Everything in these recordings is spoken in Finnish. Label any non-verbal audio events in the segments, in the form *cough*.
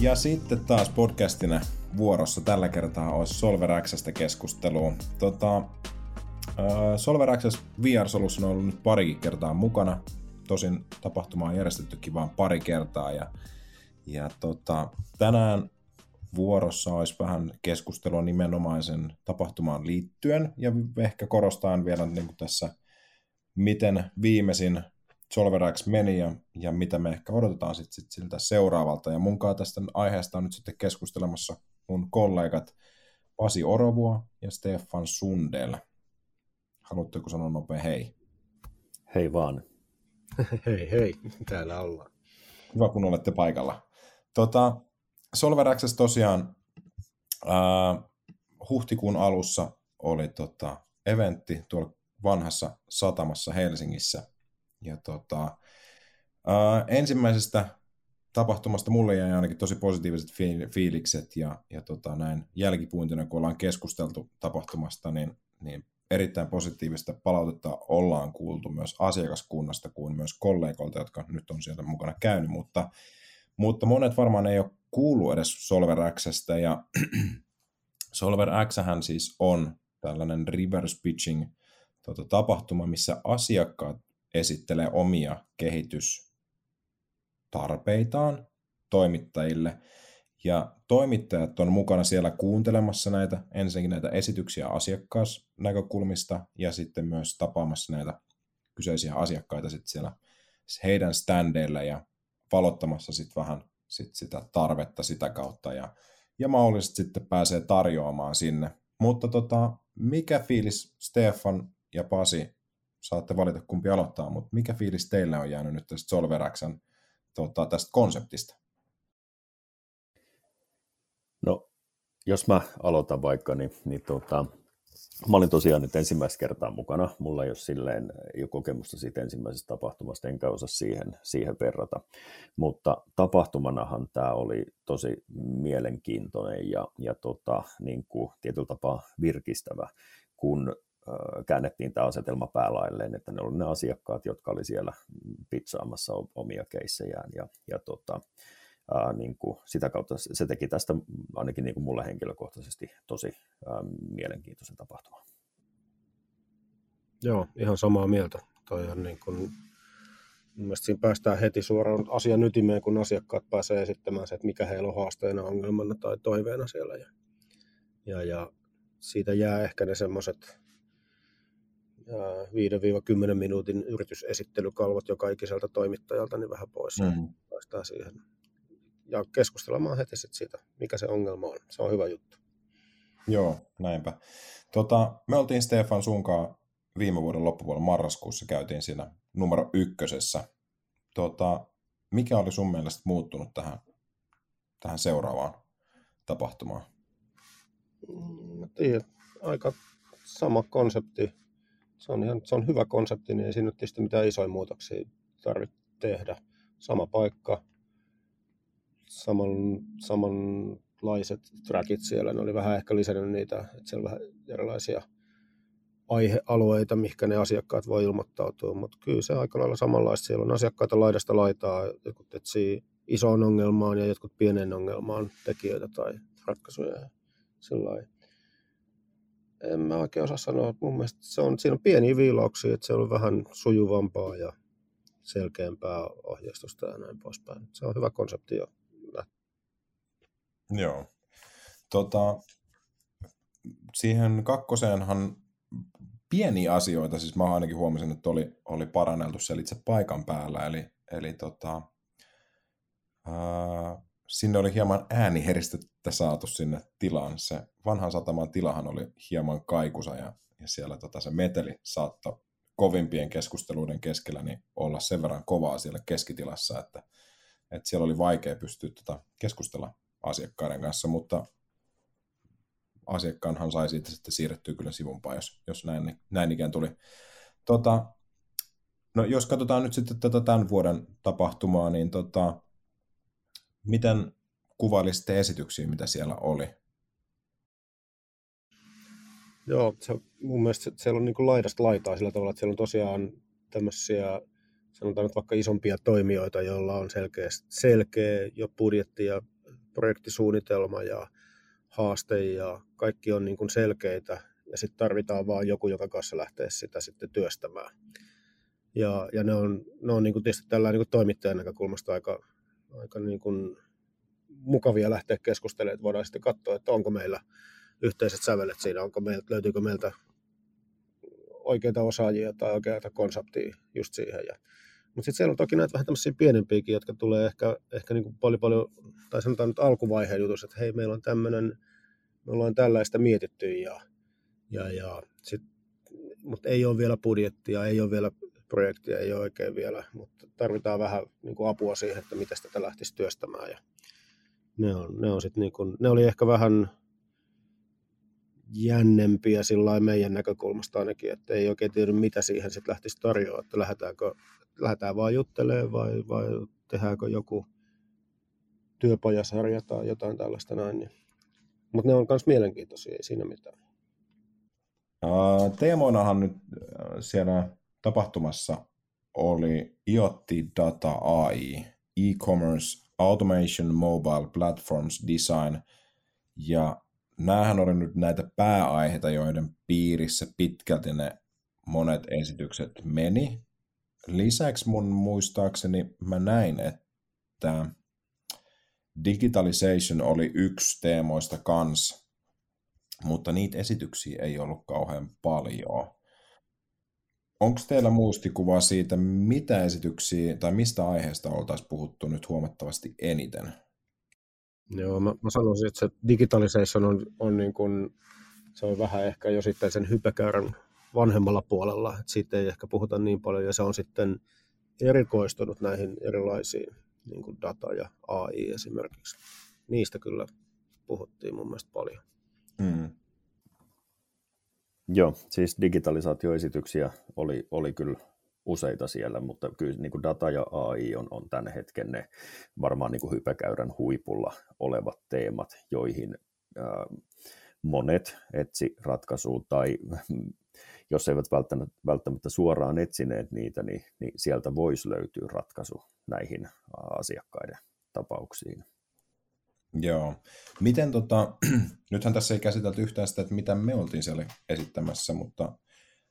Ja sitten taas podcastina vuorossa tällä kertaa olisi Solver Xstä keskustelua. Tota, äh, Solver Access VR Solution on ollut nyt parikin kertaa mukana. Tosin tapahtuma on järjestettykin vain pari kertaa. Ja, ja tota, tänään vuorossa olisi vähän keskustelua nimenomaisen tapahtumaan liittyen ja ehkä korostaan vielä niin kuin tässä, miten viimeisin SolverX meni ja, ja mitä me ehkä odotetaan sit, sit siltä seuraavalta. Ja munkaan tästä aiheesta on nyt sitten keskustelemassa mun kollegat Pasi Orovua ja Stefan Sundel. Haluatteko sanoa nopea hei? Hei vaan. *laughs* hei hei, täällä ollaan. Hyvä kun olette paikalla. Tota, SolverX tosiaan ää, huhtikuun alussa oli tota, eventti tuolla vanhassa satamassa Helsingissä – ja tota, ää, ensimmäisestä tapahtumasta mulle jäi ainakin tosi positiiviset fiilikset ja, ja tota, näin jälkipuintina, kun ollaan keskusteltu tapahtumasta, niin, niin erittäin positiivista palautetta ollaan kuultu myös asiakaskunnasta kuin myös kollegoilta, jotka nyt on sieltä mukana käynyt, mutta, mutta monet varmaan ei ole kuullut edes Solver Xstä ja *clears throat* Solver X siis on tällainen reverse pitching tota, tapahtuma, missä asiakkaat esittelee omia kehitystarpeitaan toimittajille. Ja toimittajat on mukana siellä kuuntelemassa näitä, ensinnäkin näitä esityksiä asiakkaasnäkökulmista ja sitten myös tapaamassa näitä kyseisiä asiakkaita sitten siellä heidän standeilla ja valottamassa sitten vähän sit sitä tarvetta sitä kautta ja, ja mahdollisesti sitten pääsee tarjoamaan sinne. Mutta tota, mikä fiilis Stefan ja Pasi saatte valita kumpi aloittaa, mutta mikä fiilis teille on jäänyt nyt tästä Solveraxan tota, tästä konseptista? No, jos mä aloitan vaikka, niin, niin tota, mä olin tosiaan nyt ensimmäistä kertaa mukana. Mulla ei ole silleen ei ole kokemusta siitä ensimmäisestä tapahtumasta, enkä osaa siihen, siihen verrata. Mutta tapahtumanahan tämä oli tosi mielenkiintoinen ja, ja tota, niin kuin tietyllä tapaa virkistävä, kun käännettiin tämä asetelma päälailleen, että ne oli ne asiakkaat, jotka oli siellä pitsaamassa omia keissejään ja, ja tota, ää, niin kuin sitä kautta se teki tästä ainakin niin kuin mulle henkilökohtaisesti tosi ää, mielenkiintoisen tapahtuman. Joo, ihan samaa mieltä. Toi on niin kuin, Mielestäni siinä päästään heti suoraan asian ytimeen, kun asiakkaat pääsee esittämään se, että mikä heillä on haasteena, ongelmana tai toiveena siellä. Ja, ja, ja siitä jää ehkä ne semmoiset 5-10 minuutin yritysesittelykalvot joka ikiseltä toimittajalta niin vähän pois mm. päästään siihen. Ja keskustelemaan heti sit siitä, mikä se ongelma on. Se on hyvä juttu. Joo, näinpä. Tota, me oltiin Stefan sunkaan viime vuoden loppupuolella marraskuussa, käytiin siinä numero ykkösessä. Tota, mikä oli sun mielestä muuttunut tähän, tähän seuraavaan tapahtumaan? Mm, mä tiedän, aika sama konsepti se on, ihan, se on hyvä konsepti, niin ei siinä nyt mitään isoja muutoksia tarvitse tehdä. Sama paikka, saman, samanlaiset trackit siellä, ne oli vähän ehkä lisännyt niitä, että siellä vähän erilaisia aihealueita, mihinkä ne asiakkaat voi ilmoittautua, mutta kyllä se aika lailla samanlaista. Siellä on asiakkaita laidasta laitaa, jotkut etsii isoon ongelmaan ja jotkut pienen ongelmaan tekijöitä tai ratkaisuja. Sillä en mä oikein osaa sanoa. Mun mielestä se on, siinä on pieniä viilauksia, että se on vähän sujuvampaa ja selkeämpää ohjeistusta ja näin poispäin. Se on hyvä konsepti jo. Joo. Tota, siihen kakkoseenhan pieniä asioita, siis mä ainakin huomasin, että oli, oli paranneltu siellä itse paikan päällä, eli, eli tota, ää, sinne oli hieman ääniheristettä saatu sinne tilaan. Se vanhan sataman tilahan oli hieman kaikusa ja, ja siellä tota, se meteli saattoi kovimpien keskusteluiden keskellä niin olla sen verran kovaa siellä keskitilassa, että, että siellä oli vaikea pystyä tota, keskustella asiakkaiden kanssa, mutta asiakkaanhan sai siitä sitten siirrettyä kyllä sivumpaan, jos, jos näin, näin ikään tuli. Tota, No jos katsotaan nyt sitten tätä tämän vuoden tapahtumaa, niin tota, miten kuvailisitte esityksiä, mitä siellä oli? Joo, se, mun mielestä siellä on niin kuin laidasta laitaa sillä tavalla, että siellä on tosiaan tämmöisiä, sanotaan nyt vaikka isompia toimijoita, joilla on selkeä, selkeä jo budjetti ja projektisuunnitelma ja haaste ja kaikki on niin kuin selkeitä ja sitten tarvitaan vaan joku, joka kanssa lähtee sitä sitten työstämään. Ja, ja ne on, ne on niin kuin tietysti tällä niin kuin toimittajan näkökulmasta aika, aika niin kuin mukavia lähteä keskustelemaan, että voidaan sitten katsoa, että onko meillä yhteiset sävelet siinä, onko meiltä, löytyykö meiltä oikeita osaajia tai oikeita konseptia just siihen. Ja, mutta sitten siellä on toki näitä vähän tämmöisiä pienempiäkin, jotka tulee ehkä, ehkä niin kuin paljon, paljon, tai sanotaan nyt alkuvaiheen jutus, että hei, meillä on tämmöinen, me ollaan tällaista mietitty ja, ja, ja sit, mutta ei ole vielä budjettia, ei ole vielä projektia, ei ole oikein vielä, mutta tarvitaan vähän niin kuin apua siihen, että miten tätä lähtisi työstämään. Ja ne, on, ne, on sit niin kuin, ne oli ehkä vähän jännempiä sillä meidän näkökulmasta ainakin, että ei oikein tiedä mitä siihen sitten lähtisi tarjoamaan, että lähdetäänkö, lähdetään vaan juttelemaan vai, vai tehdäänkö joku työpajasarja tai jotain tällaista näin. Niin. Mutta ne on myös mielenkiintoisia, ei siinä mitään. Teemoinahan nyt siellä tapahtumassa oli IoT Data AI, e-commerce, automation, mobile platforms design ja näähän oli nyt näitä pääaiheita, joiden piirissä pitkälti ne monet esitykset meni. Lisäksi mun muistaakseni mä näin, että digitalization oli yksi teemoista kans, mutta niitä esityksiä ei ollut kauhean paljon. Onko teillä muistikuva siitä, mitä esityksiä tai mistä aiheesta oltaisiin puhuttu nyt huomattavasti eniten? Joo, mä, mä sanoisin, että se digitalization on, on niin kuin, se on vähän ehkä jo sitten sen hypekäyrän vanhemmalla puolella, että siitä ei ehkä puhuta niin paljon, ja se on sitten erikoistunut näihin erilaisiin niin kuin data ja AI esimerkiksi. Niistä kyllä puhuttiin mun mielestä paljon. Mm. Joo, siis digitalisaatioesityksiä oli, oli kyllä useita siellä, mutta kyllä niin kuin data ja AI on, on tämän hetken ne varmaan niin kuin hypäkäyrän huipulla olevat teemat, joihin ää, monet etsi ratkaisua tai *laughs* jos eivät välttämättä, välttämättä suoraan etsineet niitä, niin, niin sieltä voisi löytyä ratkaisu näihin asiakkaiden tapauksiin. Joo. Miten tota, *clears throat* nythän tässä ei käsitelty yhtään sitä, että mitä me oltiin siellä esittämässä, mutta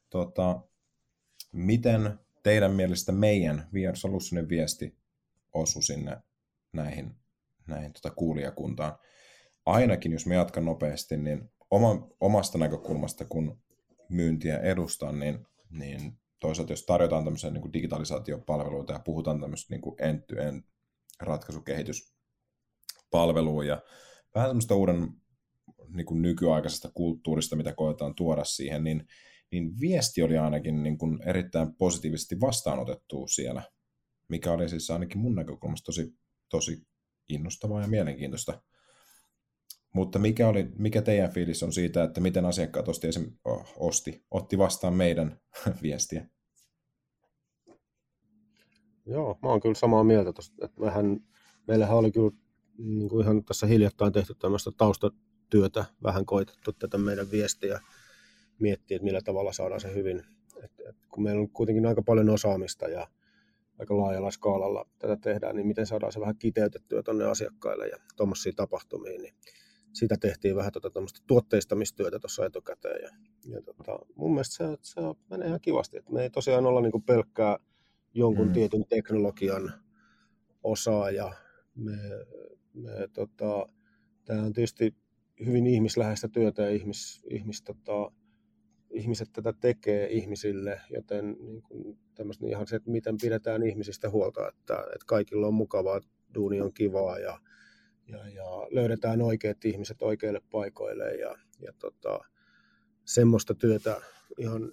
tota, miten teidän mielestä meidän VR Solutionin viesti osui sinne näihin, näihin tota kuulijakuntaan? Ainakin, jos me jatkan nopeasti, niin oma, omasta näkökulmasta, kun myyntiä edustan, niin, niin toisaalta jos tarjotaan tämmöisiä niin digitalisaatiopalveluita ja puhutaan tämmöistä niin end-to-end ratkaisukehityspalvelua ja vähän semmoista uuden niin kuin nykyaikaisesta kulttuurista, mitä koetaan tuoda siihen, niin niin viesti oli ainakin niin kuin erittäin positiivisesti vastaanotettu siellä, mikä oli siis ainakin mun näkökulmasta tosi, tosi innostavaa ja mielenkiintoista. Mutta mikä, oli, mikä teidän fiilis on siitä, että miten asiakkaat osti, esim, osti, otti vastaan meidän *laughs* viestiä? Joo, mä oon kyllä samaa mieltä tosta. Että mehän, meillähän oli kyllä niin kuin ihan tässä hiljattain tehty tämmöistä taustatyötä, vähän koitettu tätä meidän viestiä miettiä, että millä tavalla saadaan se hyvin. Et, et kun meillä on kuitenkin aika paljon osaamista ja aika laajalla skaalalla tätä tehdään, niin miten saadaan se vähän kiteytettyä tuonne asiakkaille ja tuommoisiin tapahtumiin, niin sitä tehtiin vähän tuota tuotteistamistyötä tuossa etukäteen. Ja, ja tota, mun mielestä se, se menee ihan kivasti. Et me ei tosiaan olla niinku pelkkää jonkun mm. tietyn teknologian osaaja. Me, me, tota, tämä on tietysti hyvin ihmisläheistä työtä ja ihmis, ihmis tota, ihmiset tätä tekee ihmisille, joten niin kuin niin ihan se, että miten pidetään ihmisistä huolta, että, että kaikilla on mukavaa, duuni on kivaa ja, ja, ja löydetään oikeat ihmiset oikeille paikoille ja, ja tota, semmoista työtä ihan,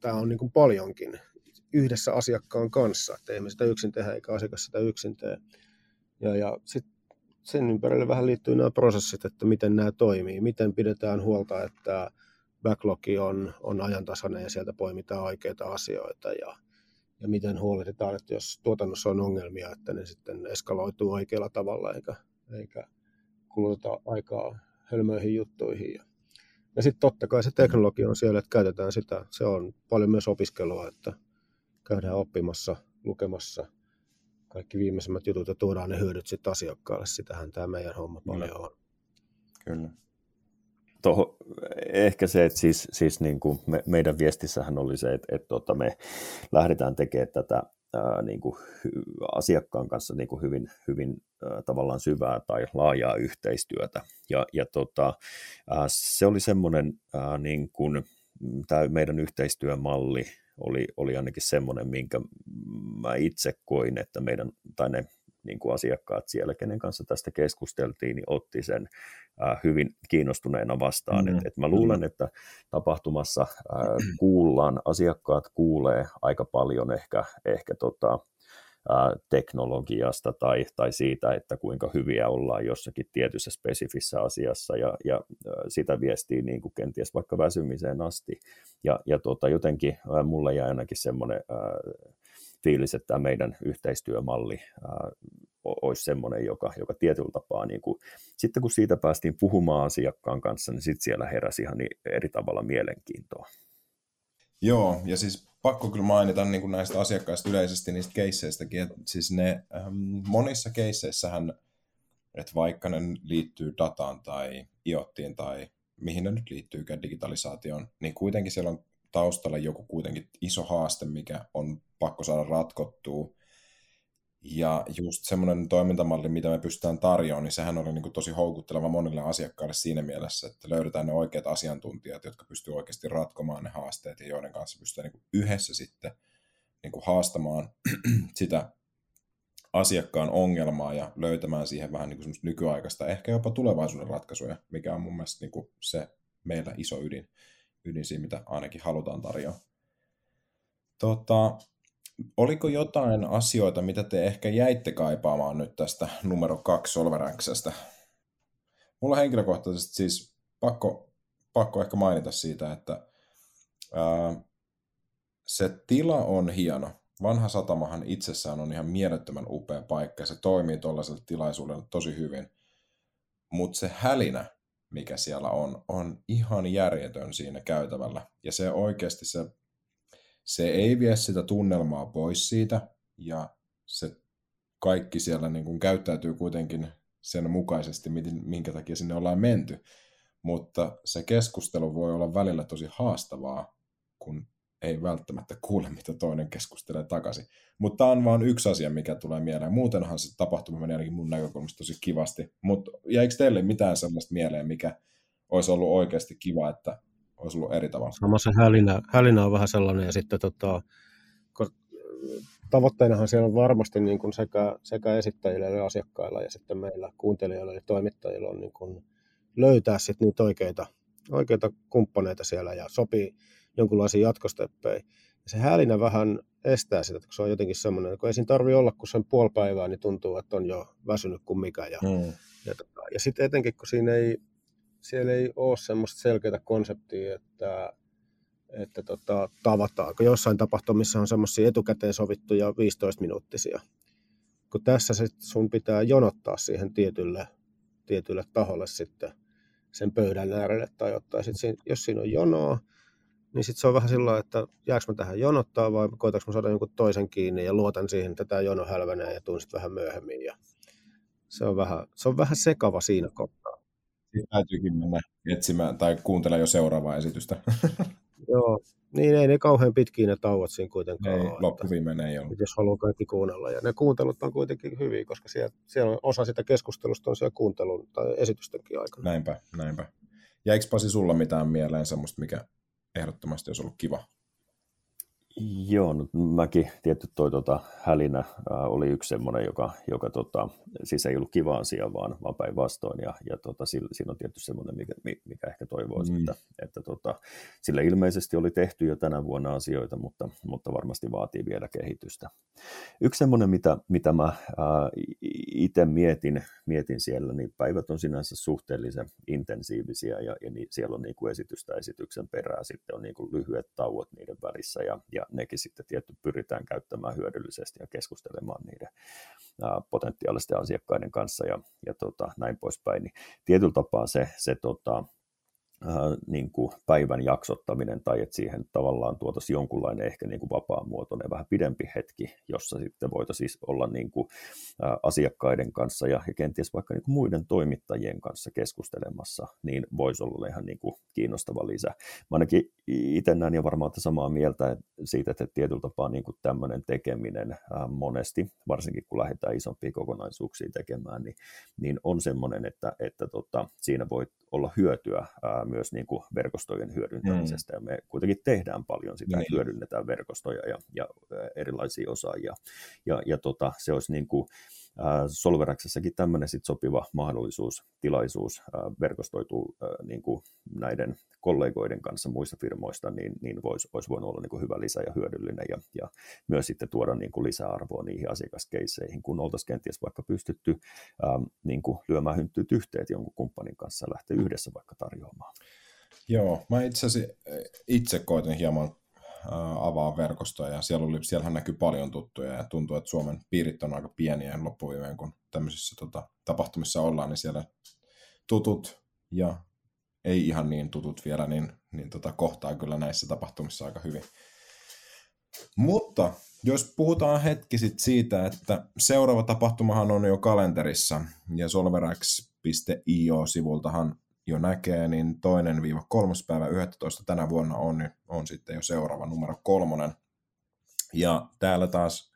tämä on niin kuin paljonkin yhdessä asiakkaan kanssa, että emme sitä yksin tehdä eikä asiakas sitä yksin tee. Ja, ja sitten sen ympärille vähän liittyy nämä prosessit, että miten nämä toimii, miten pidetään huolta, että backlogi on, on ajantasainen ja sieltä poimitaan oikeita asioita ja, ja miten huolehditaan, että jos tuotannossa on ongelmia, että ne sitten eskaloituu oikealla tavalla eikä, eikä kuluteta aikaa hölmöihin juttuihin. Ja, ja sitten totta kai se teknologia on siellä, että käytetään sitä. Se on paljon myös opiskelua, että käydään oppimassa, lukemassa kaikki viimeisimmät jutut ja tuodaan ne hyödyt sitten asiakkaalle. Sitähän tämä meidän homma paljon on. Kyllä. Toho, ehkä se, että siis, siis niin kuin me, meidän viestissähän oli se, että, että tota me lähdetään tekemään tätä ää, niin kuin asiakkaan kanssa niin kuin hyvin, hyvin ää, tavallaan syvää tai laajaa yhteistyötä. Ja, ja tota, ää, se oli semmoinen ää, niin kuin, tämä meidän yhteistyömalli oli, oli ainakin semmoinen, minkä mä itse koin, että meidän, tai ne niin kuin asiakkaat siellä, kenen kanssa tästä keskusteltiin, niin otti sen äh, hyvin kiinnostuneena vastaan. Mm. Et, et mä luulen, että tapahtumassa äh, *clears throat* kuullaan, asiakkaat kuulee aika paljon ehkä, ehkä tota, teknologiasta tai, tai siitä, että kuinka hyviä ollaan jossakin tietyssä spesifissä asiassa ja, ja sitä viestii niin kuin kenties vaikka väsymiseen asti. Ja, ja tota, jotenkin mulle jäi ainakin semmoinen fiilis, että tämä meidän yhteistyömalli olisi semmoinen, joka, joka tietyllä tapaa, niin kuin, sitten kun siitä päästiin puhumaan asiakkaan kanssa, niin sitten siellä heräsi ihan niin eri tavalla mielenkiintoa. Joo, ja siis pakko kyllä mainita niin kuin näistä asiakkaista yleisesti niistä keisseistäkin, että siis ne ähm, monissa keisseissähän, että vaikka ne liittyy dataan tai iottiin tai mihin ne nyt liittyykään digitalisaatioon, niin kuitenkin siellä on taustalla joku kuitenkin iso haaste, mikä on pakko saada ratkottua. Ja just semmoinen toimintamalli, mitä me pystytään tarjoamaan, niin sehän oli niin kuin tosi houkutteleva monille asiakkaille siinä mielessä, että löydetään ne oikeat asiantuntijat, jotka pystyvät oikeasti ratkomaan ne haasteet ja joiden kanssa pystytään niin kuin yhdessä sitten niin kuin haastamaan *clears throat* sitä asiakkaan ongelmaa ja löytämään siihen vähän niin kuin nykyaikaista, ehkä jopa tulevaisuuden ratkaisuja, mikä on mun mielestä niin kuin se meillä iso ydin, ydin siinä, mitä ainakin halutaan tarjoa. Tota, Oliko jotain asioita, mitä te ehkä jäitte kaipaamaan nyt tästä numero kaksi Solveranksesta? Mulla henkilökohtaisesti siis pakko, pakko ehkä mainita siitä, että ää, se tila on hieno. Vanha satamahan itsessään on ihan mielettömän upea paikka ja se toimii tuollaisella tilaisuudella tosi hyvin. Mutta se hälinä, mikä siellä on, on ihan järjetön siinä käytävällä. Ja se oikeasti se se ei vie sitä tunnelmaa pois siitä, ja se kaikki siellä niin kuin käyttäytyy kuitenkin sen mukaisesti, minkä takia sinne ollaan menty. Mutta se keskustelu voi olla välillä tosi haastavaa, kun ei välttämättä kuule, mitä toinen keskustelee takaisin. Mutta tämä on vain yksi asia, mikä tulee mieleen. Muutenhan se tapahtuma meni ainakin mun näkökulmasta tosi kivasti. Mutta jäikö teille mitään sellaista mieleen, mikä olisi ollut oikeasti kiva, että olisi ollut eri tavalla. Sama se hälinä, hälinä on vähän sellainen, ja sitten tota, tavoitteenahan siellä on varmasti niin kuin sekä, sekä esittäjillä ja asiakkailla ja sitten meillä kuuntelijoilla ja toimittajilla on niin kuin löytää sitten niitä oikeita, oikeita kumppaneita siellä ja sopii jonkunlaisiin jatkosteppeihin. Ja se hälinä vähän estää sitä, kun se on jotenkin semmoinen, kun ei siinä tarvitse olla, kun sen puoli päivää, niin tuntuu, että on jo väsynyt kuin mikä. Ja, mm. ja, tota, ja sitten etenkin, kun siinä ei, siellä ei ole semmoista selkeää konseptia, että, että tota, tavataan. Kun jossain tapahtumissa on semmoisia etukäteen sovittuja 15-minuuttisia. Kun tässä sit sun pitää jonottaa siihen tietylle, tietylle taholle sitten sen pöydän äärelle tai ottaa. Sit siinä, jos siinä on jonoa, niin sitten se on vähän sillä että jääkö mä tähän jonottaa vai koetaanko mä saada jonkun toisen kiinni ja luotan siihen, että tämä jono hälvenee ja tuun sitten vähän myöhemmin. Ja se, on vähän, se on vähän sekava siinä kohtaa. Siitä täytyykin mennä etsimään tai kuuntelemaan jo seuraavaa esitystä. *laughs* Joo, niin ei ne kauhean pitkiä ne tauot siinä kuitenkaan ei, ole. Loppuviimein ei ole. Jos haluaa kaikki kuunnella. Ja ne kuuntelut on kuitenkin hyviä, koska siellä, siellä on osa sitä keskustelusta on siellä kuuntelun tai esitystenkin aikana. Näinpä, näinpä. Jäikö Pasi sulla mitään mieleen semmoista, mikä ehdottomasti olisi ollut kiva Joo, no mäkin tietty toi tota, hälinä ää, oli yksi semmoinen, joka, joka tota, siis ei ollut kiva asia, vaan, vaan päinvastoin. Ja, ja tota, sillä, siinä on tietty semmoinen, mikä, mikä ehkä toivoisi, mm. että, että tota, sillä ilmeisesti oli tehty jo tänä vuonna asioita, mutta, mutta varmasti vaatii vielä kehitystä. Yksi semmoinen, mitä, mitä mä itse mietin, mietin siellä, niin päivät on sinänsä suhteellisen intensiivisiä ja, ja niin, siellä on niin kuin esitystä esityksen perään, sitten on niin kuin lyhyet tauot niiden välissä ja, ja ja nekin sitten tietty pyritään käyttämään hyödyllisesti ja keskustelemaan niiden potentiaalisten asiakkaiden kanssa ja, ja tota, näin poispäin. Niin tietyllä tapaa se, se tota, äh, niin kuin päivän jaksottaminen tai että siihen tavallaan tuotaisiin jonkunlainen ehkä niin vapaamuotoinen, vähän pidempi hetki, jossa sitten voitaisiin olla niin kuin, äh, asiakkaiden kanssa ja, ja kenties vaikka niin kuin muiden toimittajien kanssa keskustelemassa, niin voisi olla ihan niin kuin kiinnostava lisä. Mä ainakin itse näen ja varmaan samaa mieltä siitä, että tietyllä tapaa niin kuin tämmöinen tekeminen äh, monesti, varsinkin kun lähdetään isompia kokonaisuuksia tekemään, niin, niin on semmoinen, että, että tota, siinä voi olla hyötyä ää, myös niin kuin verkostojen hyödyntämisestä, mm. ja me kuitenkin tehdään paljon sitä, niin. hyödynnetään verkostoja ja, ja erilaisia osaajia, ja, ja tota, se olisi niin kuin, Solveraksessakin tämmöinen sit sopiva mahdollisuus, tilaisuus verkostoituu niin kuin näiden kollegoiden kanssa muista firmoista, niin, niin voisi vois voinut olla niin kuin hyvä lisä ja hyödyllinen ja, ja myös sitten tuoda niin kuin lisäarvoa niihin asiakaskeisseihin, kun oltaisiin kenties vaikka pystytty ähm, niin kuin lyömään hynttyyt yhteen jonkun kumppanin kanssa ja lähteä yhdessä vaikka tarjoamaan. Joo, mä itse, itse koitin hieman avaa verkostoa ja siellä oli, siellähän näkyy paljon tuttuja ja tuntuu, että Suomen piirit on aika pieniä loppuviimeen, kun tämmöisissä tota, tapahtumissa ollaan, niin siellä tutut ja ei ihan niin tutut vielä, niin, niin tota, kohtaa kyllä näissä tapahtumissa aika hyvin. Mutta jos puhutaan hetki sit siitä, että seuraava tapahtumahan on jo kalenterissa ja solverax.io-sivultahan jo näkee, niin toinen viiva kolmas päivä 11 tänä vuonna on, on sitten jo seuraava numero kolmonen. Ja täällä taas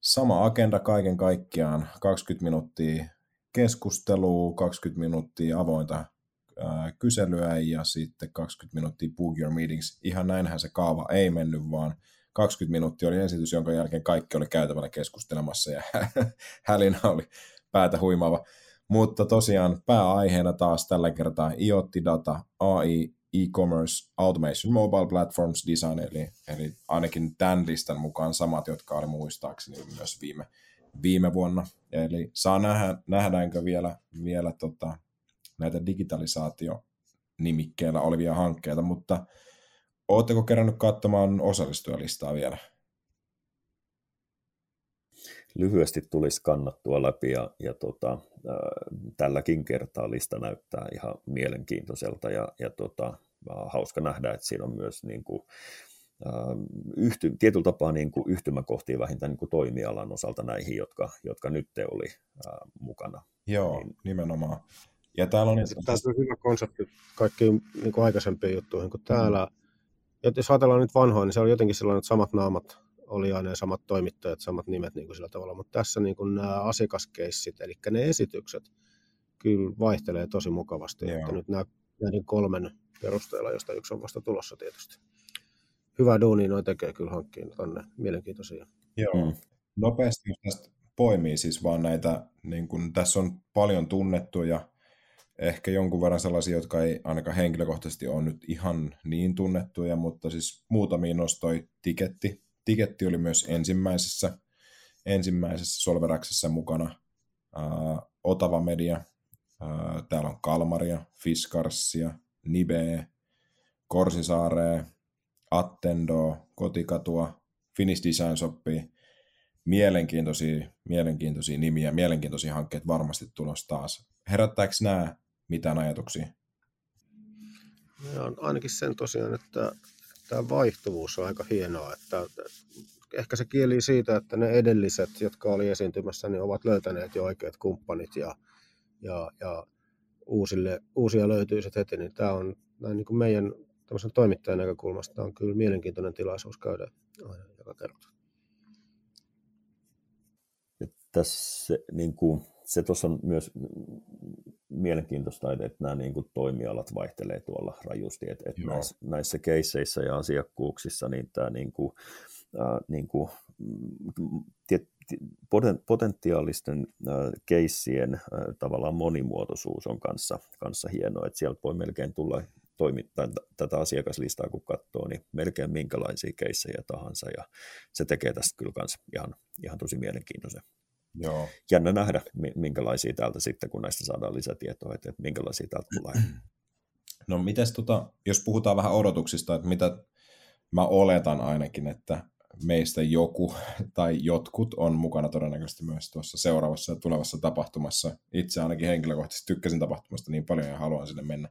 sama agenda kaiken kaikkiaan, 20 minuuttia keskustelua, 20 minuuttia avointa ää, kyselyä ja sitten 20 minuuttia Book Your Meetings. Ihan näinhän se kaava ei mennyt, vaan 20 minuuttia oli esitys, jonka jälkeen kaikki oli käytävällä keskustelemassa ja *laughs* hälinä oli päätä huimaava. Mutta tosiaan pääaiheena taas tällä kertaa IoT-data, AI, e-commerce, automation, mobile platforms design, eli, eli ainakin tämän listan mukaan samat, jotka oli muistaakseni myös viime, viime vuonna. Eli saa nähdä, nähdäänkö vielä, vielä tota, näitä digitalisaatio-nimikkeellä olevia hankkeita, mutta oletteko kerännyt katsomaan osallistujalistaa vielä? Lyhyesti tulisi kannattua läpi ja, ja tota, äh, tälläkin kertaa lista näyttää ihan mielenkiintoiselta ja, ja tota, hauska nähdä, että siinä on myös niin kuin, yhty, tietyllä tapaa niin kuin yhtymäkohtia vähintään niin kuin toimialan osalta näihin, jotka, jotka nyt te oli äh, mukana. Joo, niin, nimenomaan. Ja täällä on... Tämä on hyvä konsepti kaikkiin niin kuin aikaisempiin juttuihin, kun täällä, mm. jos ajatellaan nyt vanhoja, niin se on jotenkin sellainen, että samat naamat oli aina ne samat toimittajat, samat nimet niin kuin sillä tavalla, mutta tässä niin kuin nämä asiakaskeissit, eli ne esitykset, kyllä vaihtelee tosi mukavasti, Joo. että nyt nämä, näiden kolmen perusteella, josta yksi on vasta tulossa tietysti. Hyvä duuni noin tekee kyllä hankkiin tänne, mielenkiintoisia. Joo, mm. nopeasti tästä poimii siis vaan näitä, niin kun, tässä on paljon tunnettuja, ehkä jonkun verran sellaisia, jotka ei ainakaan henkilökohtaisesti ole nyt ihan niin tunnettuja, mutta siis muutamiin nostoi tiketti, Tiketti oli myös ensimmäisessä, ensimmäisessä Solveraksessa mukana. Uh, Otava Media, uh, täällä on Kalmaria, Fiskarsia, Nibe, Korsisaare, Attendo, Kotikatua, Finnish Design Shoppi, mielenkiintoisia, mielenkiintoisia nimiä, mielenkiintoisia hankkeita varmasti tulossa taas. Herättääkö nämä mitään ajatuksia? Ja ainakin sen tosiaan, että tämä vaihtuvuus on aika hienoa, että ehkä se kieli siitä, että ne edelliset, jotka oli esiintymässä, niin ovat löytäneet jo oikeat kumppanit ja, ja, ja uusille, uusia löytyy sitten heti, niin tämä on näin niin kuin meidän toimittajan näkökulmasta on kyllä mielenkiintoinen tilaisuus käydä aina joka kerta. Tässä niin kuin, se tuossa on myös mielenkiintoista, että nämä niin kuin toimialat vaihtelee tuolla rajusti, että, että näissä, näissä keisseissä ja asiakkuuksissa niin tämä niin kuin, äh, niin kuin, tiet, potentiaalisten äh, keissien äh, tavallaan monimuotoisuus on kanssa, kanssa hienoa, että sieltä voi melkein tulla toimittaa tätä asiakaslistaa, kun katsoo, niin melkein minkälaisia keissejä tahansa, ja se tekee tästä kyllä kans ihan, ihan tosi mielenkiintoisen. Joo. Jännä nähdä, minkälaisia täältä sitten, kun näistä saadaan lisätietoa, että minkälaisia täältä tulee. *clears throat* No mites tota, jos puhutaan vähän odotuksista, että mitä, mä oletan ainakin, että meistä joku *laughs* tai jotkut on mukana todennäköisesti myös tuossa seuraavassa ja tulevassa tapahtumassa. Itse ainakin henkilökohtaisesti tykkäsin tapahtumasta niin paljon ja haluan sinne mennä,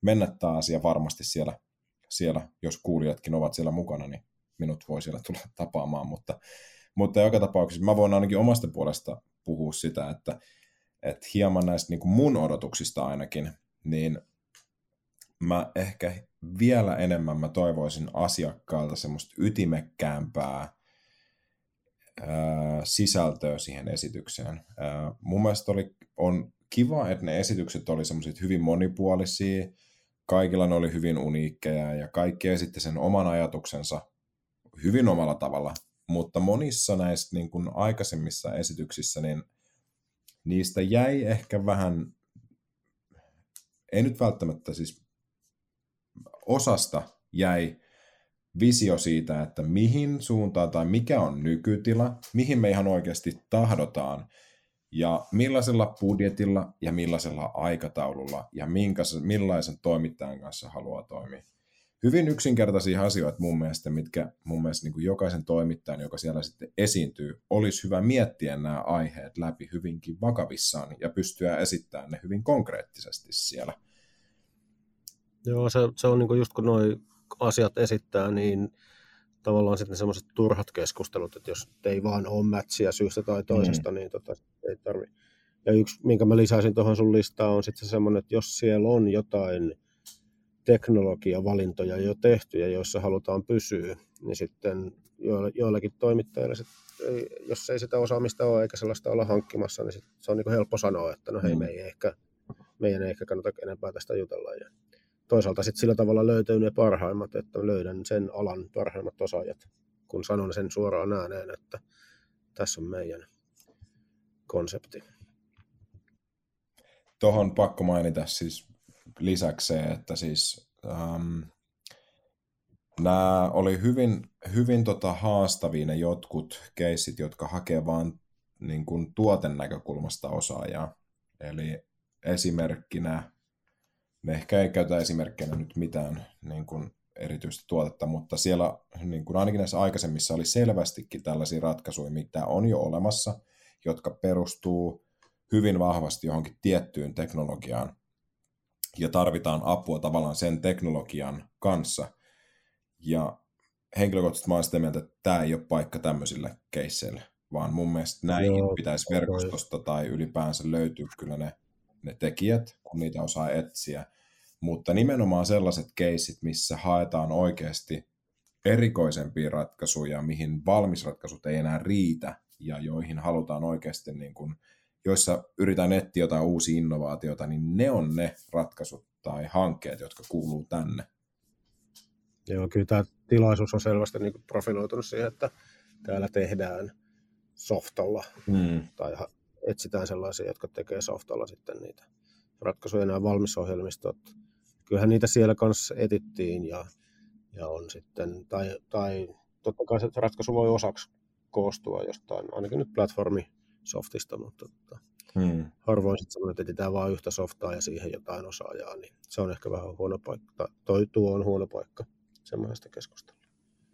mennä taas ja varmasti siellä, siellä, jos kuulijatkin ovat siellä mukana, niin minut voi siellä tulla tapaamaan, mutta, mutta joka tapauksessa mä voin ainakin omasta puolesta puhua sitä, että, että hieman näistä niin kuin mun odotuksista ainakin, niin mä ehkä vielä enemmän mä toivoisin asiakkaalta semmoista ytimekkäämpää ää, sisältöä siihen esitykseen. Mun mielestä oli, on kiva, että ne esitykset oli semmoiset hyvin monipuolisia, kaikilla ne oli hyvin uniikkeja ja kaikki esitti sen oman ajatuksensa hyvin omalla tavalla, mutta monissa näistä niin kuin aikaisemmissa esityksissä, niin niistä jäi ehkä vähän, ei nyt välttämättä siis osasta jäi visio siitä, että mihin suuntaan tai mikä on nykytila, mihin me ihan oikeasti tahdotaan ja millaisella budjetilla ja millaisella aikataululla ja minkä, millaisen toimittajan kanssa haluaa toimia. Hyvin yksinkertaisia asioita mun mielestä, mitkä mun mielestä niin kuin jokaisen toimittajan, joka siellä sitten esiintyy, olisi hyvä miettiä nämä aiheet läpi hyvinkin vakavissaan ja pystyä esittämään ne hyvin konkreettisesti siellä – Joo, se, se on niin kuin just kun nuo asiat esittää, niin tavallaan sitten semmoiset turhat keskustelut, että jos ei vaan ole mätsiä syystä tai toisesta, mm. niin tota, ei tarvi. Ja yksi, minkä mä lisäisin tuohon sun listaan, on sitten semmoinen, että jos siellä on jotain teknologiavalintoja jo tehty ja joissa halutaan pysyä, niin sitten joillakin toimittajilla, sit, jos ei sitä osaamista ole eikä sellaista olla hankkimassa, niin sit se on niin helppo sanoa, että no hei, mm. me ei ehkä, meidän ei ehkä kannata enempää tästä jutella. Ja toisaalta sitten sillä tavalla löytyy ne parhaimmat, että löydän sen alan parhaimmat osaajat, kun sanon sen suoraan ääneen, että tässä on meidän konsepti. Tuohon pakko mainita siis lisäksi se, että siis ähm, nämä oli hyvin, hyvin tota haastavia ne jotkut keissit, jotka hakee vain niin kuin tuoten näkökulmasta osaajaa. Eli esimerkkinä me ehkä ei käytä esimerkkinä nyt mitään niin kuin erityistä tuotetta, mutta siellä niin kuin ainakin näissä aikaisemmissa oli selvästikin tällaisia ratkaisuja, mitä on jo olemassa, jotka perustuu hyvin vahvasti johonkin tiettyyn teknologiaan ja tarvitaan apua tavallaan sen teknologian kanssa. Ja henkilökohtaisesti mä olen sitä mieltä, että tämä ei ole paikka tämmöisille keisseille, vaan mun mielestä näihin Joo, pitäisi verkostosta tai ylipäänsä löytyä kyllä ne ne tekijät, kun niitä osaa etsiä, mutta nimenomaan sellaiset keisit, missä haetaan oikeasti erikoisempia ratkaisuja, mihin valmisratkaisut ei enää riitä ja joihin halutaan oikeasti, niin kuin, joissa yritetään etsiä jotain uusia innovaatioita, niin ne on ne ratkaisut tai hankkeet, jotka kuuluu tänne. Joo, kyllä tämä tilaisuus on selvästi niin profiloitunut siihen, että täällä tehdään softalla mm. tai etsitään sellaisia, jotka tekee softalla sitten niitä ratkaisuja nämä valmisohjelmistot. Kyllähän niitä siellä kanssa etittiin ja, ja on sitten, tai, tai totta kai se ratkaisu voi osaksi koostua jostain, ainakin nyt platformisoftista, mutta että hmm. harvoin sitten semmoinen, että etsitään vain yhtä softaa ja siihen jotain osaajaa, niin se on ehkä vähän huono paikka, toi tuo on huono paikka semmoista keskustelua.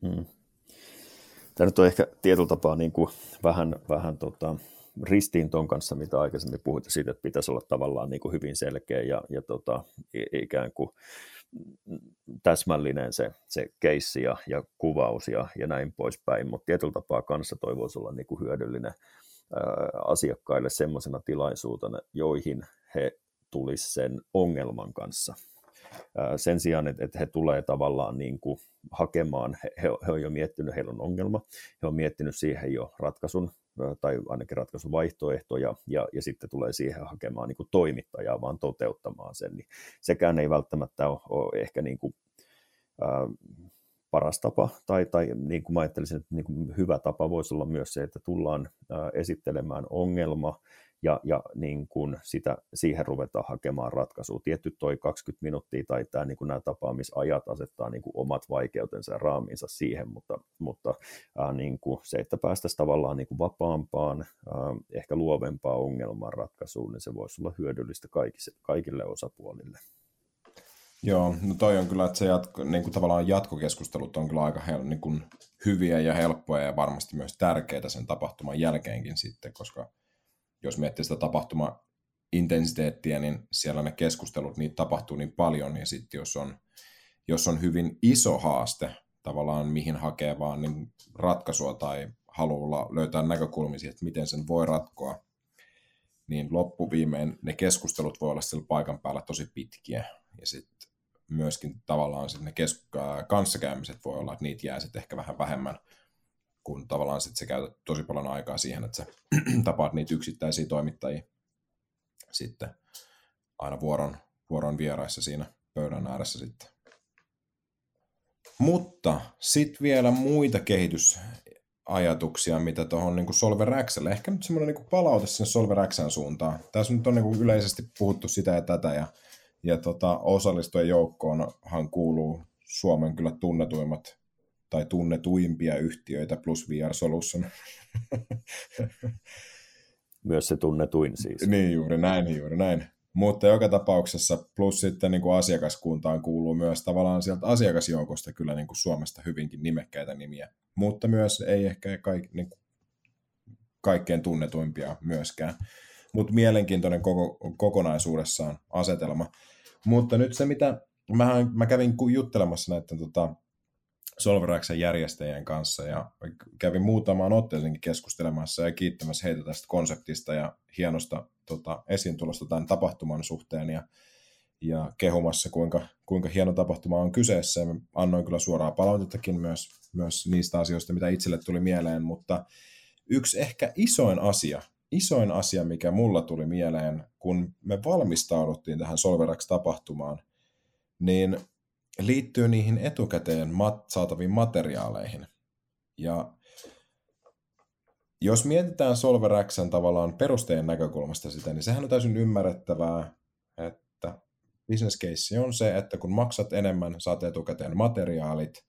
Hmm. Tämä nyt on ehkä tietyllä tapaa niin kuin vähän, vähän tota, ristiin ton kanssa, mitä aikaisemmin puhuit siitä, että pitäisi olla tavallaan niin kuin hyvin selkeä ja, ja tota, ikään kuin täsmällinen se, se keissi ja, ja kuvaus ja, ja näin poispäin, mutta tietyllä tapaa kanssa toivoisi olla niin kuin hyödyllinen asiakkaille semmoisena tilaisuutena, joihin he tulisivat sen ongelman kanssa. Sen sijaan, että, he tulee tavallaan niin kuin hakemaan, he, he on jo miettinyt, heillä on ongelma, he on miettinyt siihen jo ratkaisun tai ainakin ratkaisuvaihtoehtoja, ja, ja sitten tulee siihen hakemaan niin kuin toimittajaa vaan toteuttamaan sen, niin sekään ei välttämättä ole, ole ehkä niin kuin, ää, paras tapa, tai, tai niin kuin mä ajattelisin, että niin kuin hyvä tapa voisi olla myös se, että tullaan ää, esittelemään ongelma, ja, ja niin kuin sitä, siihen ruvetaan hakemaan ratkaisua. Tietty toi 20 minuuttia tai tämä, niin kuin nämä tapaamisajat asettaa niin kuin omat vaikeutensa ja raaminsa siihen, mutta, mutta ää, niin kuin se, että päästäisiin tavallaan niin kuin vapaampaan, ää, ehkä luovempaan ongelman ratkaisuun, niin se voisi olla hyödyllistä kaikille, kaikille osapuolille. Joo, no toi on kyllä, että se jatko, niin kuin tavallaan jatkokeskustelut on kyllä aika hel, niin kuin hyviä ja helppoja ja varmasti myös tärkeitä sen tapahtuman jälkeenkin sitten, koska jos miettii sitä tapahtuma intensiteettiä, niin siellä ne keskustelut, niitä tapahtuu niin paljon, niin sitten jos on, jos on hyvin iso haaste tavallaan mihin hakee vaan niin ratkaisua tai haluaa löytää näkökulmisia, että miten sen voi ratkoa, niin loppuviimein ne keskustelut voi olla siellä paikan päällä tosi pitkiä. Ja sitten myöskin tavallaan sit ne kes- kanssakäymiset voi olla, että niitä jää sitten ehkä vähän vähemmän, kun tavallaan sit se käytät tosi paljon aikaa siihen, että sä *clears throat* tapaat niitä yksittäisiä toimittajia sitten aina vuoron, vuoron vieraissa siinä pöydän ääressä sitten. Mutta sitten vielä muita kehitysajatuksia, mitä tuohon niin Solver Xlle. Ehkä nyt semmoinen niin palaute sinne Solver Xn suuntaan. Tässä nyt on niin yleisesti puhuttu sitä ja tätä, ja, ja tota, osallistujien joukkoonhan kuuluu Suomen kyllä tunnetuimmat tai tunnetuimpia yhtiöitä plus VR Solution. *laughs* Myös se tunnetuin siis. Niin, juuri näin, juuri näin. Mutta joka tapauksessa, plus sitten niin kuin asiakaskuntaan kuuluu myös tavallaan sieltä asiakasjoukosta kyllä niin kuin Suomesta hyvinkin nimekkäitä nimiä, mutta myös ei ehkä kaik, niin kuin kaikkein tunnetuimpia myöskään. Mutta mielenkiintoinen koko, kokonaisuudessaan asetelma. Mutta nyt se, mitä mä, mä kävin juttelemassa näiden tota, Solveraxen järjestäjien kanssa ja kävin muutamaan otteeseenkin keskustelemassa ja kiittämässä heitä tästä konseptista ja hienosta tota, esiintulosta tämän tapahtuman suhteen ja, ja kehumassa, kuinka, kuinka hieno tapahtuma on kyseessä. Ja annoin kyllä suoraa palautettakin myös, myös niistä asioista, mitä itselle tuli mieleen, mutta yksi ehkä isoin asia, isoin asia, mikä mulla tuli mieleen, kun me valmistauduttiin tähän Solverax-tapahtumaan, niin liittyy niihin etukäteen mat- saataviin materiaaleihin. Ja jos mietitään Solver Xn tavallaan perusteen näkökulmasta sitä, niin sehän on täysin ymmärrettävää, että business case on se, että kun maksat enemmän, saat etukäteen materiaalit,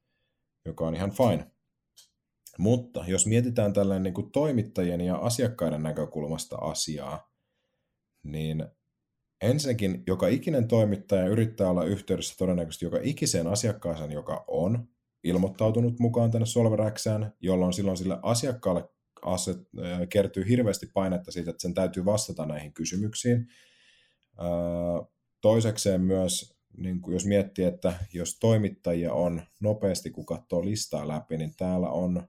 joka on ihan fine. Mutta jos mietitään tällainen niin kuin toimittajien ja asiakkaiden näkökulmasta asiaa, niin ensinnäkin joka ikinen toimittaja yrittää olla yhteydessä todennäköisesti joka ikiseen asiakkaaseen, joka on ilmoittautunut mukaan tänne Solveraxään, jolloin silloin sille asiakkaalle aset, äh, kertyy hirveästi painetta siitä, että sen täytyy vastata näihin kysymyksiin. Äh, toisekseen myös, niin kuin jos miettii, että jos toimittajia on nopeasti, kun katsoo listaa läpi, niin täällä on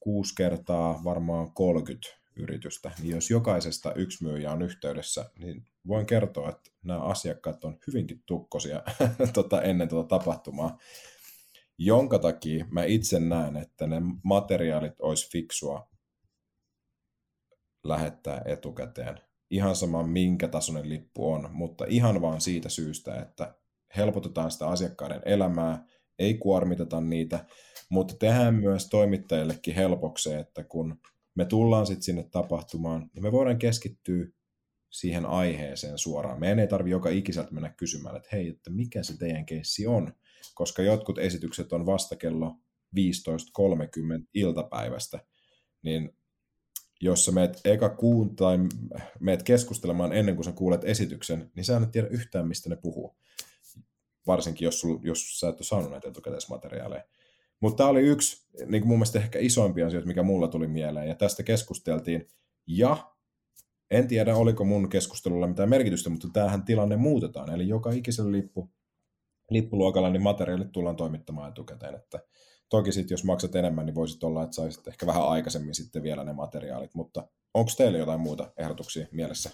kuusi kertaa varmaan 30 yritystä, niin jos jokaisesta yksi myyjä on yhteydessä, niin voin kertoa, että nämä asiakkaat on hyvinkin tukkosia *laughs* tota, ennen tuota tapahtumaa, jonka takia mä itse näen, että ne materiaalit olisi fiksua lähettää etukäteen. Ihan sama minkä tasoinen lippu on, mutta ihan vaan siitä syystä, että helpotetaan sitä asiakkaiden elämää, ei kuormiteta niitä, mutta tehdään myös toimittajillekin helpoksi, että kun me tullaan sitten sinne tapahtumaan, niin me voidaan keskittyä siihen aiheeseen suoraan. Meidän ei tarvitse joka ikiseltä mennä kysymään, että hei, että mikä se teidän keissi on, koska jotkut esitykset on vasta kello 15.30 iltapäivästä, niin jos sä meet eka kuun tai meet keskustelemaan ennen kuin sä kuulet esityksen, niin sä et tiedä yhtään, mistä ne puhuu. Varsinkin, jos, sul, jos sä et ole saanut näitä etukäteismateriaaleja. Mutta tämä oli yksi niin kuin mun mielestä ehkä isoimpia asioita, mikä mulla tuli mieleen, ja tästä keskusteltiin. Ja en tiedä, oliko mun keskustelulla mitään merkitystä, mutta tämähän tilanne muutetaan. Eli joka ikisellä lippu, lippuluokalla niin materiaalit tullaan toimittamaan etukäteen. Että toki sitten, jos maksat enemmän, niin voisit olla, että saisit ehkä vähän aikaisemmin sitten vielä ne materiaalit. Mutta onko teillä jotain muuta ehdotuksia mielessä?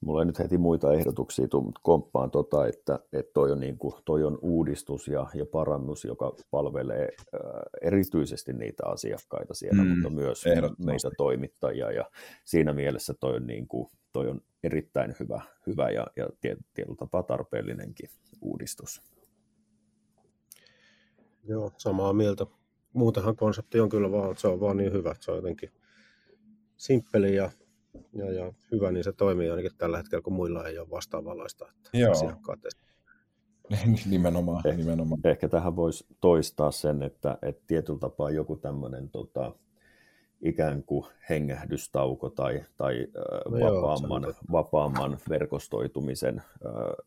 Mulla ei nyt heti muita ehdotuksia tule, mutta komppaan tota, että, että toi, on niin kuin, toi on uudistus ja, ja parannus, joka palvelee äh, erityisesti niitä asiakkaita siellä, mm, mutta myös meitä toimittajia. Ja siinä mielessä toi on, niin kuin, toi on erittäin hyvä, hyvä ja, ja tietyllä tapaa tarpeellinenkin uudistus. Joo, samaa mieltä. Muutenhan konsepti on kyllä vaan, että se on vaan niin hyvä, että se on jotenkin simppeli ja ja, ja hyvä, niin se toimii ainakin tällä hetkellä, kun muilla ei ole vastaavanlaista. Että Joo. Asiakkaat *laughs* nimenomaan, eh, nimenomaan. Ehkä tähän voisi toistaa sen, että, että tietyllä tapaa joku tämmöinen tota, ikään kuin hengähdystauko tai, tai no vapaamman, joo, vapaamman verkostoitumisen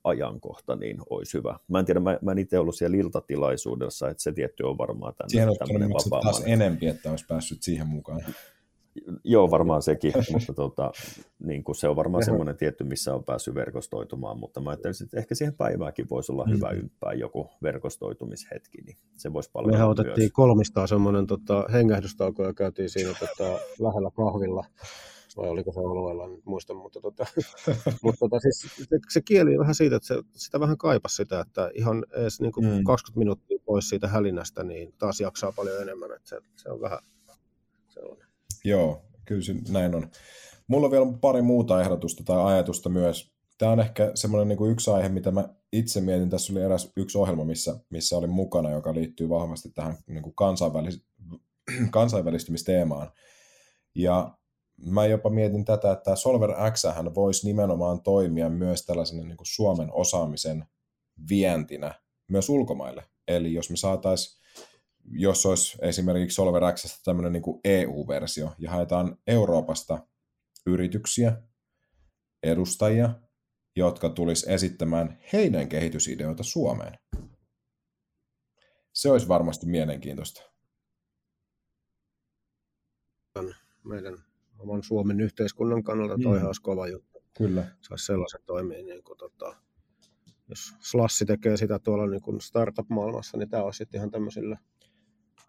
ajankohta, niin olisi hyvä. Mä en tiedä, mä, mä en itse ollut siellä iltatilaisuudessa, että se tietty on varmaan tänne, Siihen on vapaamman. taas enempi, että olisi päässyt siihen mukaan. Joo, varmaan sekin, *laughs* mutta tuota, niin kuin se on varmaan semmoinen tietty, missä on päässyt verkostoitumaan, mutta mä ajattelin, että ehkä siihen päivääkin voisi olla mm. hyvä ympää joku verkostoitumishetki, niin se voisi palvella Mehän otettiin myös. kolmistaan semmoinen tota, hengähdystauko ja käytiin siinä tota, lähellä kahvilla, vai oliko se alueella, en muista, mutta, tota, *laughs* mutta tota, siis, se, se kieli vähän siitä, että se, sitä vähän kaipasi sitä, että ihan edes niin kuin mm. 20 minuuttia pois siitä hälinästä, niin taas jaksaa paljon enemmän, että se, se on vähän sellainen. Joo, kyllä se näin on. Mulla on vielä pari muuta ehdotusta tai ajatusta myös. Tämä on ehkä semmoinen niin kuin yksi aihe, mitä mä itse mietin. Tässä oli eräs yksi ohjelma, missä, missä oli mukana, joka liittyy vahvasti tähän niin kuin kansainvälis- *clears throat* kansainvälistymisteemaan. Ja mä jopa mietin tätä, että Solver X voisi nimenomaan toimia myös tällaisena niin kuin Suomen osaamisen vientinä myös ulkomaille. Eli jos me saataisiin jos olisi esimerkiksi Solver X tämmöinen niin EU-versio ja haetaan Euroopasta yrityksiä, edustajia, jotka tulisi esittämään heidän kehitysideoita Suomeen. Se olisi varmasti mielenkiintoista. Meidän oman Suomen yhteiskunnan kannalta toi mm. olisi kova juttu. Kyllä. Saisi sellaisen toimia, niin kuin, tota, jos Slassi tekee sitä tuolla niin kuin startup-maailmassa, niin tämä olisi ihan tämmöisillä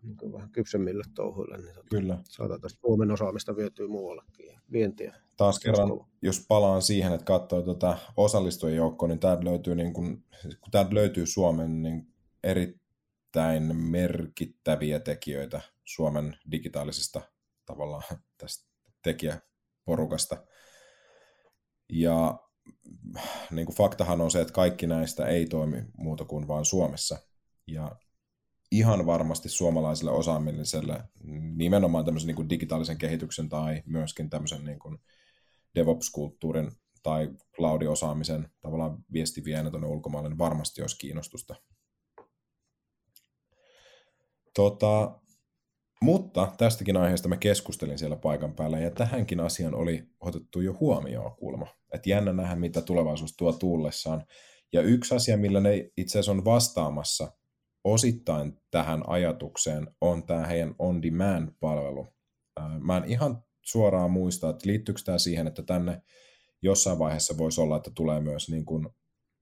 niin vähän kypsemmille touhuille, niin tota, Kyllä. saadaan tästä Suomen osaamista vietyä muuallekin ja vientiä. Taas kerran, jos palaan siihen, että katsoo tuota osallistujien joukkoa, niin täältä löytyy, niin kun, kun täältä löytyy Suomen niin erittäin merkittäviä tekijöitä Suomen digitaalisesta tavallaan tästä tekijäporukasta. Ja niin kuin faktahan on se, että kaikki näistä ei toimi muuta kuin vain Suomessa. Ja ihan varmasti suomalaiselle osaamiselle nimenomaan tämmöisen niin kuin digitaalisen kehityksen tai myöskin tämmöisen niin kuin DevOps-kulttuurin tai cloud-osaamisen tavallaan viestivienä tuonne ulkomaille, niin varmasti olisi kiinnostusta. Tota, mutta tästäkin aiheesta mä keskustelin siellä paikan päällä, ja tähänkin asiaan oli otettu jo huomioon kulma. Että jännä nähdä, mitä tulevaisuus tuo tullessaan. Ja yksi asia, millä ne itse asiassa on vastaamassa osittain tähän ajatukseen on tämä heidän on-demand-palvelu. Mä en ihan suoraan muista, että liittyykö tämä siihen, että tänne jossain vaiheessa voisi olla, että tulee myös niin kuin,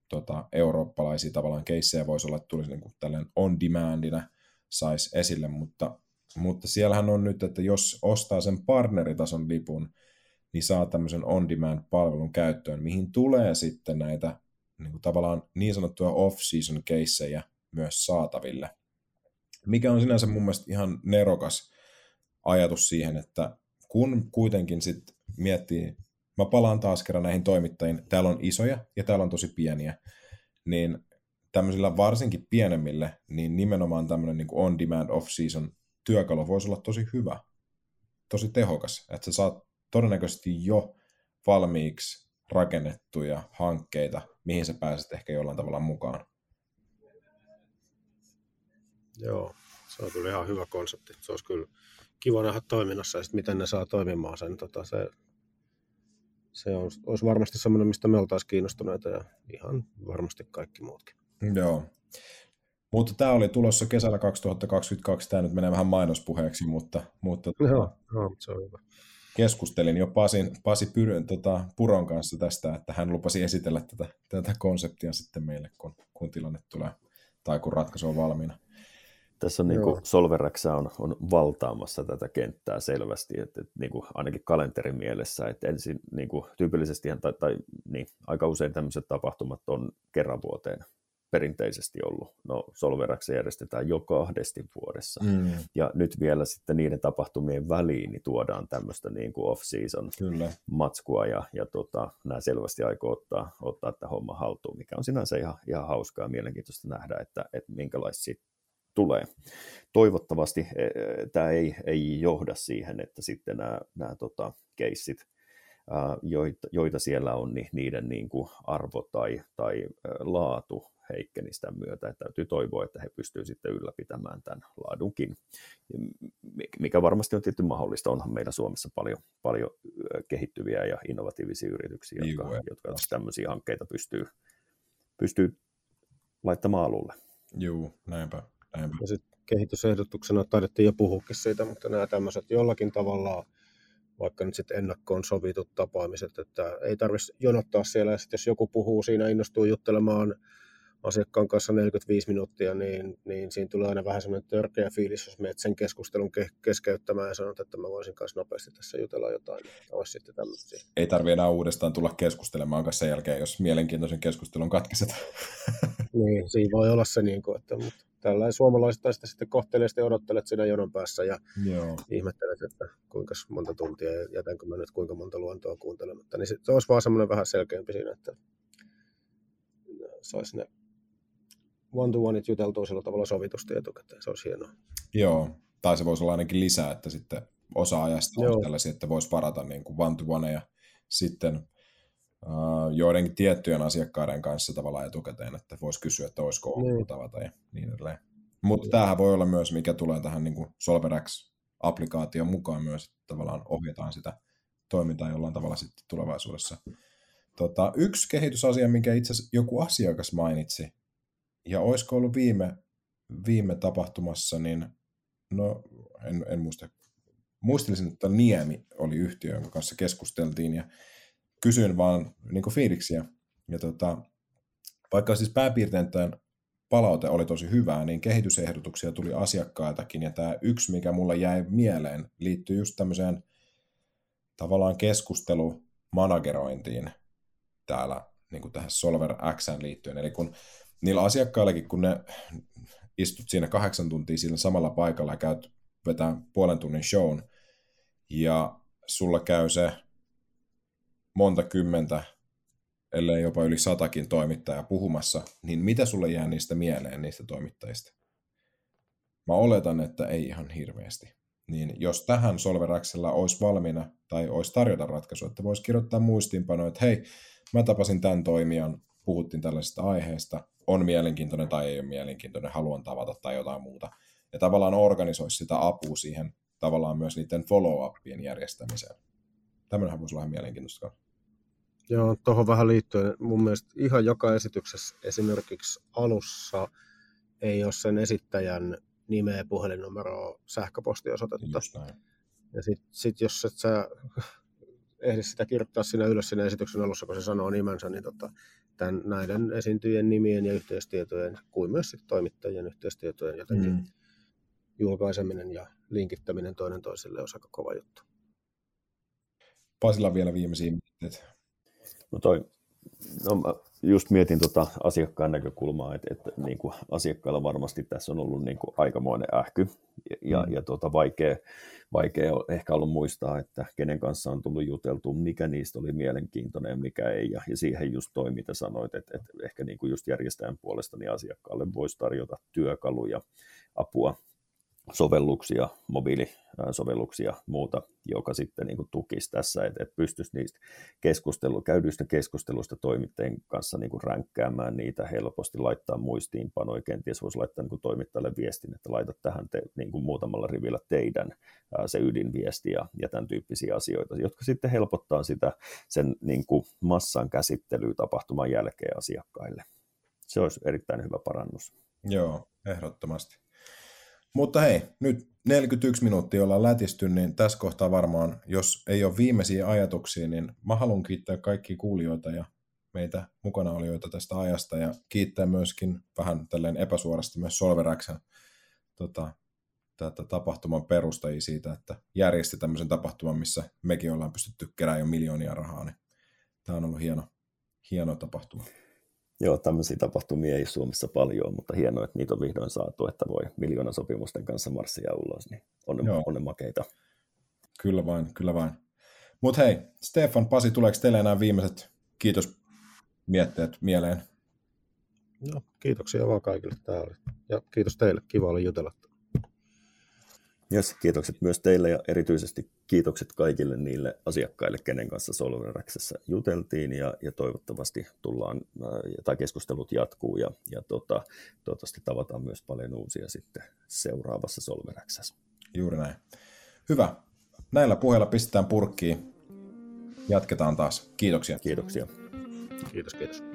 tota, eurooppalaisia tavallaan keissejä, voisi olla, että tulisi niin kuin tällainen on-demandina saisi esille, mutta, mutta siellähän on nyt, että jos ostaa sen partneritason lipun, niin saa tämmöisen on-demand-palvelun käyttöön, mihin tulee sitten näitä niin kuin tavallaan niin sanottuja off-season keissejä, myös saataville. Mikä on sinänsä mun mielestä ihan nerokas ajatus siihen, että kun kuitenkin sitten miettii, mä palaan taas kerran näihin toimittajiin, täällä on isoja ja täällä on tosi pieniä, niin tämmöisillä varsinkin pienemmille, niin nimenomaan tämmöinen niin on-demand off-season työkalu voisi olla tosi hyvä, tosi tehokas, että sä saat todennäköisesti jo valmiiksi rakennettuja hankkeita, mihin sä pääset ehkä jollain tavalla mukaan. Joo, se on kyllä ihan hyvä konsepti. Se olisi kyllä kiva nähdä toiminnassa ja sitten miten ne saa toimimaan sen. Tota, se, se on, olisi varmasti semmoinen, mistä me oltaisiin kiinnostuneita ja ihan varmasti kaikki muutkin. Joo. Mutta tämä oli tulossa kesällä 2022, tämä nyt menee vähän mainospuheeksi, mutta, mutta tota, joo, joo, se on hyvä. keskustelin jo Pasin, Pasi Pyrön, tota, Puron kanssa tästä, että hän lupasi esitellä tätä, tätä konseptia sitten meille, kun, kun tilanne tulee tai kun ratkaisu on valmiina. Tässä on niin kuin Solverax on, on valtaamassa tätä kenttää selvästi, että, että niin kuin ainakin kalenterin mielessä, että ensin niin kuin tyypillisesti tai, tai niin, aika usein tämmöiset tapahtumat on kerran vuoteen perinteisesti ollut. No Solverax järjestetään jo kahdesti vuodessa. Mm. Ja nyt vielä sitten niiden tapahtumien väliin niin tuodaan tämmöistä niin kuin off-season Kyllä. matskua ja, ja tota, nämä selvästi aikoo ottaa, ottaa tämä homma haltuun, mikä on sinänsä ihan, ihan hauskaa ja mielenkiintoista nähdä, että, että minkälaisia tulee. Toivottavasti e, e, tämä ei, ei johda siihen, että sitten nämä, nämä tota, keissit, joita, joita siellä on, niin niiden niin kuin arvo tai, tai laatu heikkeni sitä myötä. Että täytyy toivoa, että he pystyvät sitten ylläpitämään tämän laadunkin, mikä varmasti on tietty mahdollista. Onhan meillä Suomessa paljon, paljon kehittyviä ja innovatiivisia yrityksiä, jotka, Juu, jotka tämmöisiä hankkeita pystyy, pystyy laittamaan alulle. Joo, näinpä. Näinpä. Ja sitten kehitysehdotuksena taidettiin jo puhukin siitä, mutta nämä tämmöiset jollakin tavalla vaikka nyt sitten ennakkoon sovitut tapaamiset, että ei tarvitsisi jonottaa siellä, ja sitten jos joku puhuu siinä, innostuu juttelemaan asiakkaan kanssa 45 minuuttia, niin, niin siinä tulee aina vähän semmoinen törkeä fiilis, jos menet sen keskustelun ke- keskeyttämään ja sanot, että mä voisin kanssa nopeasti tässä jutella jotain, niin olisi sitten tämmöisiä. Ei tarvitse enää uudestaan tulla keskustelemaan kanssa sen jälkeen, jos mielenkiintoisen keskustelun katkiset. *laughs* niin, siinä voi olla se, niin kuin, että mutta tällä suomalaisista sitä sitten kohteleesti odottelet siinä jonon päässä ja Joo. ihmettelet, että kuinka monta tuntia ja jätänkö mä nyt kuinka monta luontoa kuuntelematta. Niin se olisi vaan semmoinen vähän selkeämpi siinä, että saisi ne one to one juteltua sillä tavalla sovitusti etukäteen. Se olisi hienoa. Joo, tai se voisi olla ainakin lisää, että sitten osa ajasta on tällaisia, että voisi varata niin kuin one to one ja sitten uh, joidenkin tiettyjen asiakkaiden kanssa tavallaan etukäteen, että voisi kysyä, että olisiko niin. tavata ja niin edelleen. Mutta niin. tämähän voi olla myös, mikä tulee tähän niin SolverX-applikaation mukaan myös, että tavallaan ohjataan sitä toimintaa jollain tavalla sitten tulevaisuudessa. Tota, yksi kehitysasia, minkä itse asiassa joku asiakas mainitsi, ja olisiko ollut viime, viime tapahtumassa, niin no en, en muista. Muistelisin, että Niemi oli yhtiö, jonka kanssa keskusteltiin ja kysyin vaan niin fiiliksiä. Ja tota, vaikka siis pääpiirteittäin palaute oli tosi hyvää, niin kehitysehdotuksia tuli asiakkailtakin. Ja tämä yksi, mikä mulle jäi mieleen, liittyy just tämmöiseen tavallaan keskustelumanagerointiin täällä niin kuin tähän Solver X liittyen. Eli kun niillä asiakkaillekin, kun ne istut siinä kahdeksan tuntia siinä samalla paikalla ja käyt vetää puolen tunnin shown, ja sulla käy se monta kymmentä, ellei jopa yli satakin toimittajaa puhumassa, niin mitä sulle jää niistä mieleen, niistä toimittajista? Mä oletan, että ei ihan hirveästi. Niin jos tähän Solveraxella olisi valmiina tai olisi tarjota ratkaisu, että voisi kirjoittaa muistiinpanoja, että hei, mä tapasin tämän toimijan, puhuttiin tällaisesta aiheesta, on mielenkiintoinen tai ei ole mielenkiintoinen, haluan tavata tai jotain muuta. Ja tavallaan organisoisi sitä apua siihen tavallaan myös niiden follow-upien järjestämiseen. Tämmöinenhän voisi olla ihan mielenkiintoista. Joo, tuohon vähän liittyen. Mun mielestä ihan joka esityksessä esimerkiksi alussa ei ole sen esittäjän nimeä, puhelinnumeroa, sähköpostiosoitetta. Ja sitten sit jos et sä ehdi sitä kirjoittaa siinä ylös siinä esityksen alussa, kun se sanoo nimensä, niin tota, tämän, näiden esiintyjien nimien ja yhteistietojen, kuin myös sit toimittajien yhteistietojen jotenkin mm. julkaiseminen ja linkittäminen toinen toiselle on aika kova juttu. Pasilla vielä viimeisiä mietteitä. No toi, no mä just mietin tuota asiakkaan näkökulmaa, että, että niin kuin asiakkailla varmasti tässä on ollut niin kuin aikamoinen ähky ja, mm. ja tuota, vaikea, vaikea ehkä ollut muistaa, että kenen kanssa on tullut juteltu, mikä niistä oli mielenkiintoinen ja mikä ei. Ja, ja siihen just toi, mitä sanoit, että, että ehkä niin kuin just järjestäjän puolesta niin asiakkaalle voisi tarjota työkaluja, apua sovelluksia, mobiilisovelluksia muuta, joka sitten niin kuin tukisi tässä, että, että pystyisi niistä keskustelu, käydyistä keskusteluista toimittajien kanssa niin kuin ränkkäämään niitä helposti, laittaa muistiinpanoja, kenties voisi laittaa niin kuin toimittajalle viestin, että laita tähän te, niin kuin muutamalla rivillä teidän ää, se ydinviesti ja, ja tämän tyyppisiä asioita, jotka sitten helpottaa sitä sen niin kuin massan käsittelyä tapahtuman jälkeen asiakkaille. Se olisi erittäin hyvä parannus. Joo, ehdottomasti. Mutta hei, nyt 41 minuuttia ollaan lätisty, niin tässä kohtaa varmaan, jos ei ole viimeisiä ajatuksia, niin mä haluan kiittää kaikkia kuulijoita ja meitä mukana olijoita tästä ajasta ja kiittää myöskin vähän tälleen epäsuorasti myös Solveraxen tota, tätä tapahtuman perustajia siitä, että järjesti tämmöisen tapahtuman, missä mekin ollaan pystytty keräämään jo miljoonia rahaa, niin tämä on ollut hieno, hieno tapahtuma. Joo, tämmöisiä tapahtumia ei Suomessa paljon, mutta hienoa, että niitä on vihdoin saatu, että voi miljoonan sopimusten kanssa marssia ulos, niin on ne, on ne makeita. Kyllä vain, kyllä vain. Mutta hei, Stefan, Pasi, tuleeko teille enää viimeiset kiitos mietteet mieleen? No, kiitoksia vaan kaikille täällä. Ja kiitos teille, kiva oli jutella. Yes, kiitokset myös teille ja erityisesti kiitokset kaikille niille asiakkaille, kenen kanssa Solveraksessa juteltiin ja, ja toivottavasti tullaan, tai keskustelut jatkuu ja, ja tota, toivottavasti tavataan myös paljon uusia sitten seuraavassa Solveraksessa. Juuri näin. Hyvä. Näillä puheilla pistetään purkkiin. Jatketaan taas. Kiitoksia. Kiitoksia. Kiitos, kiitos.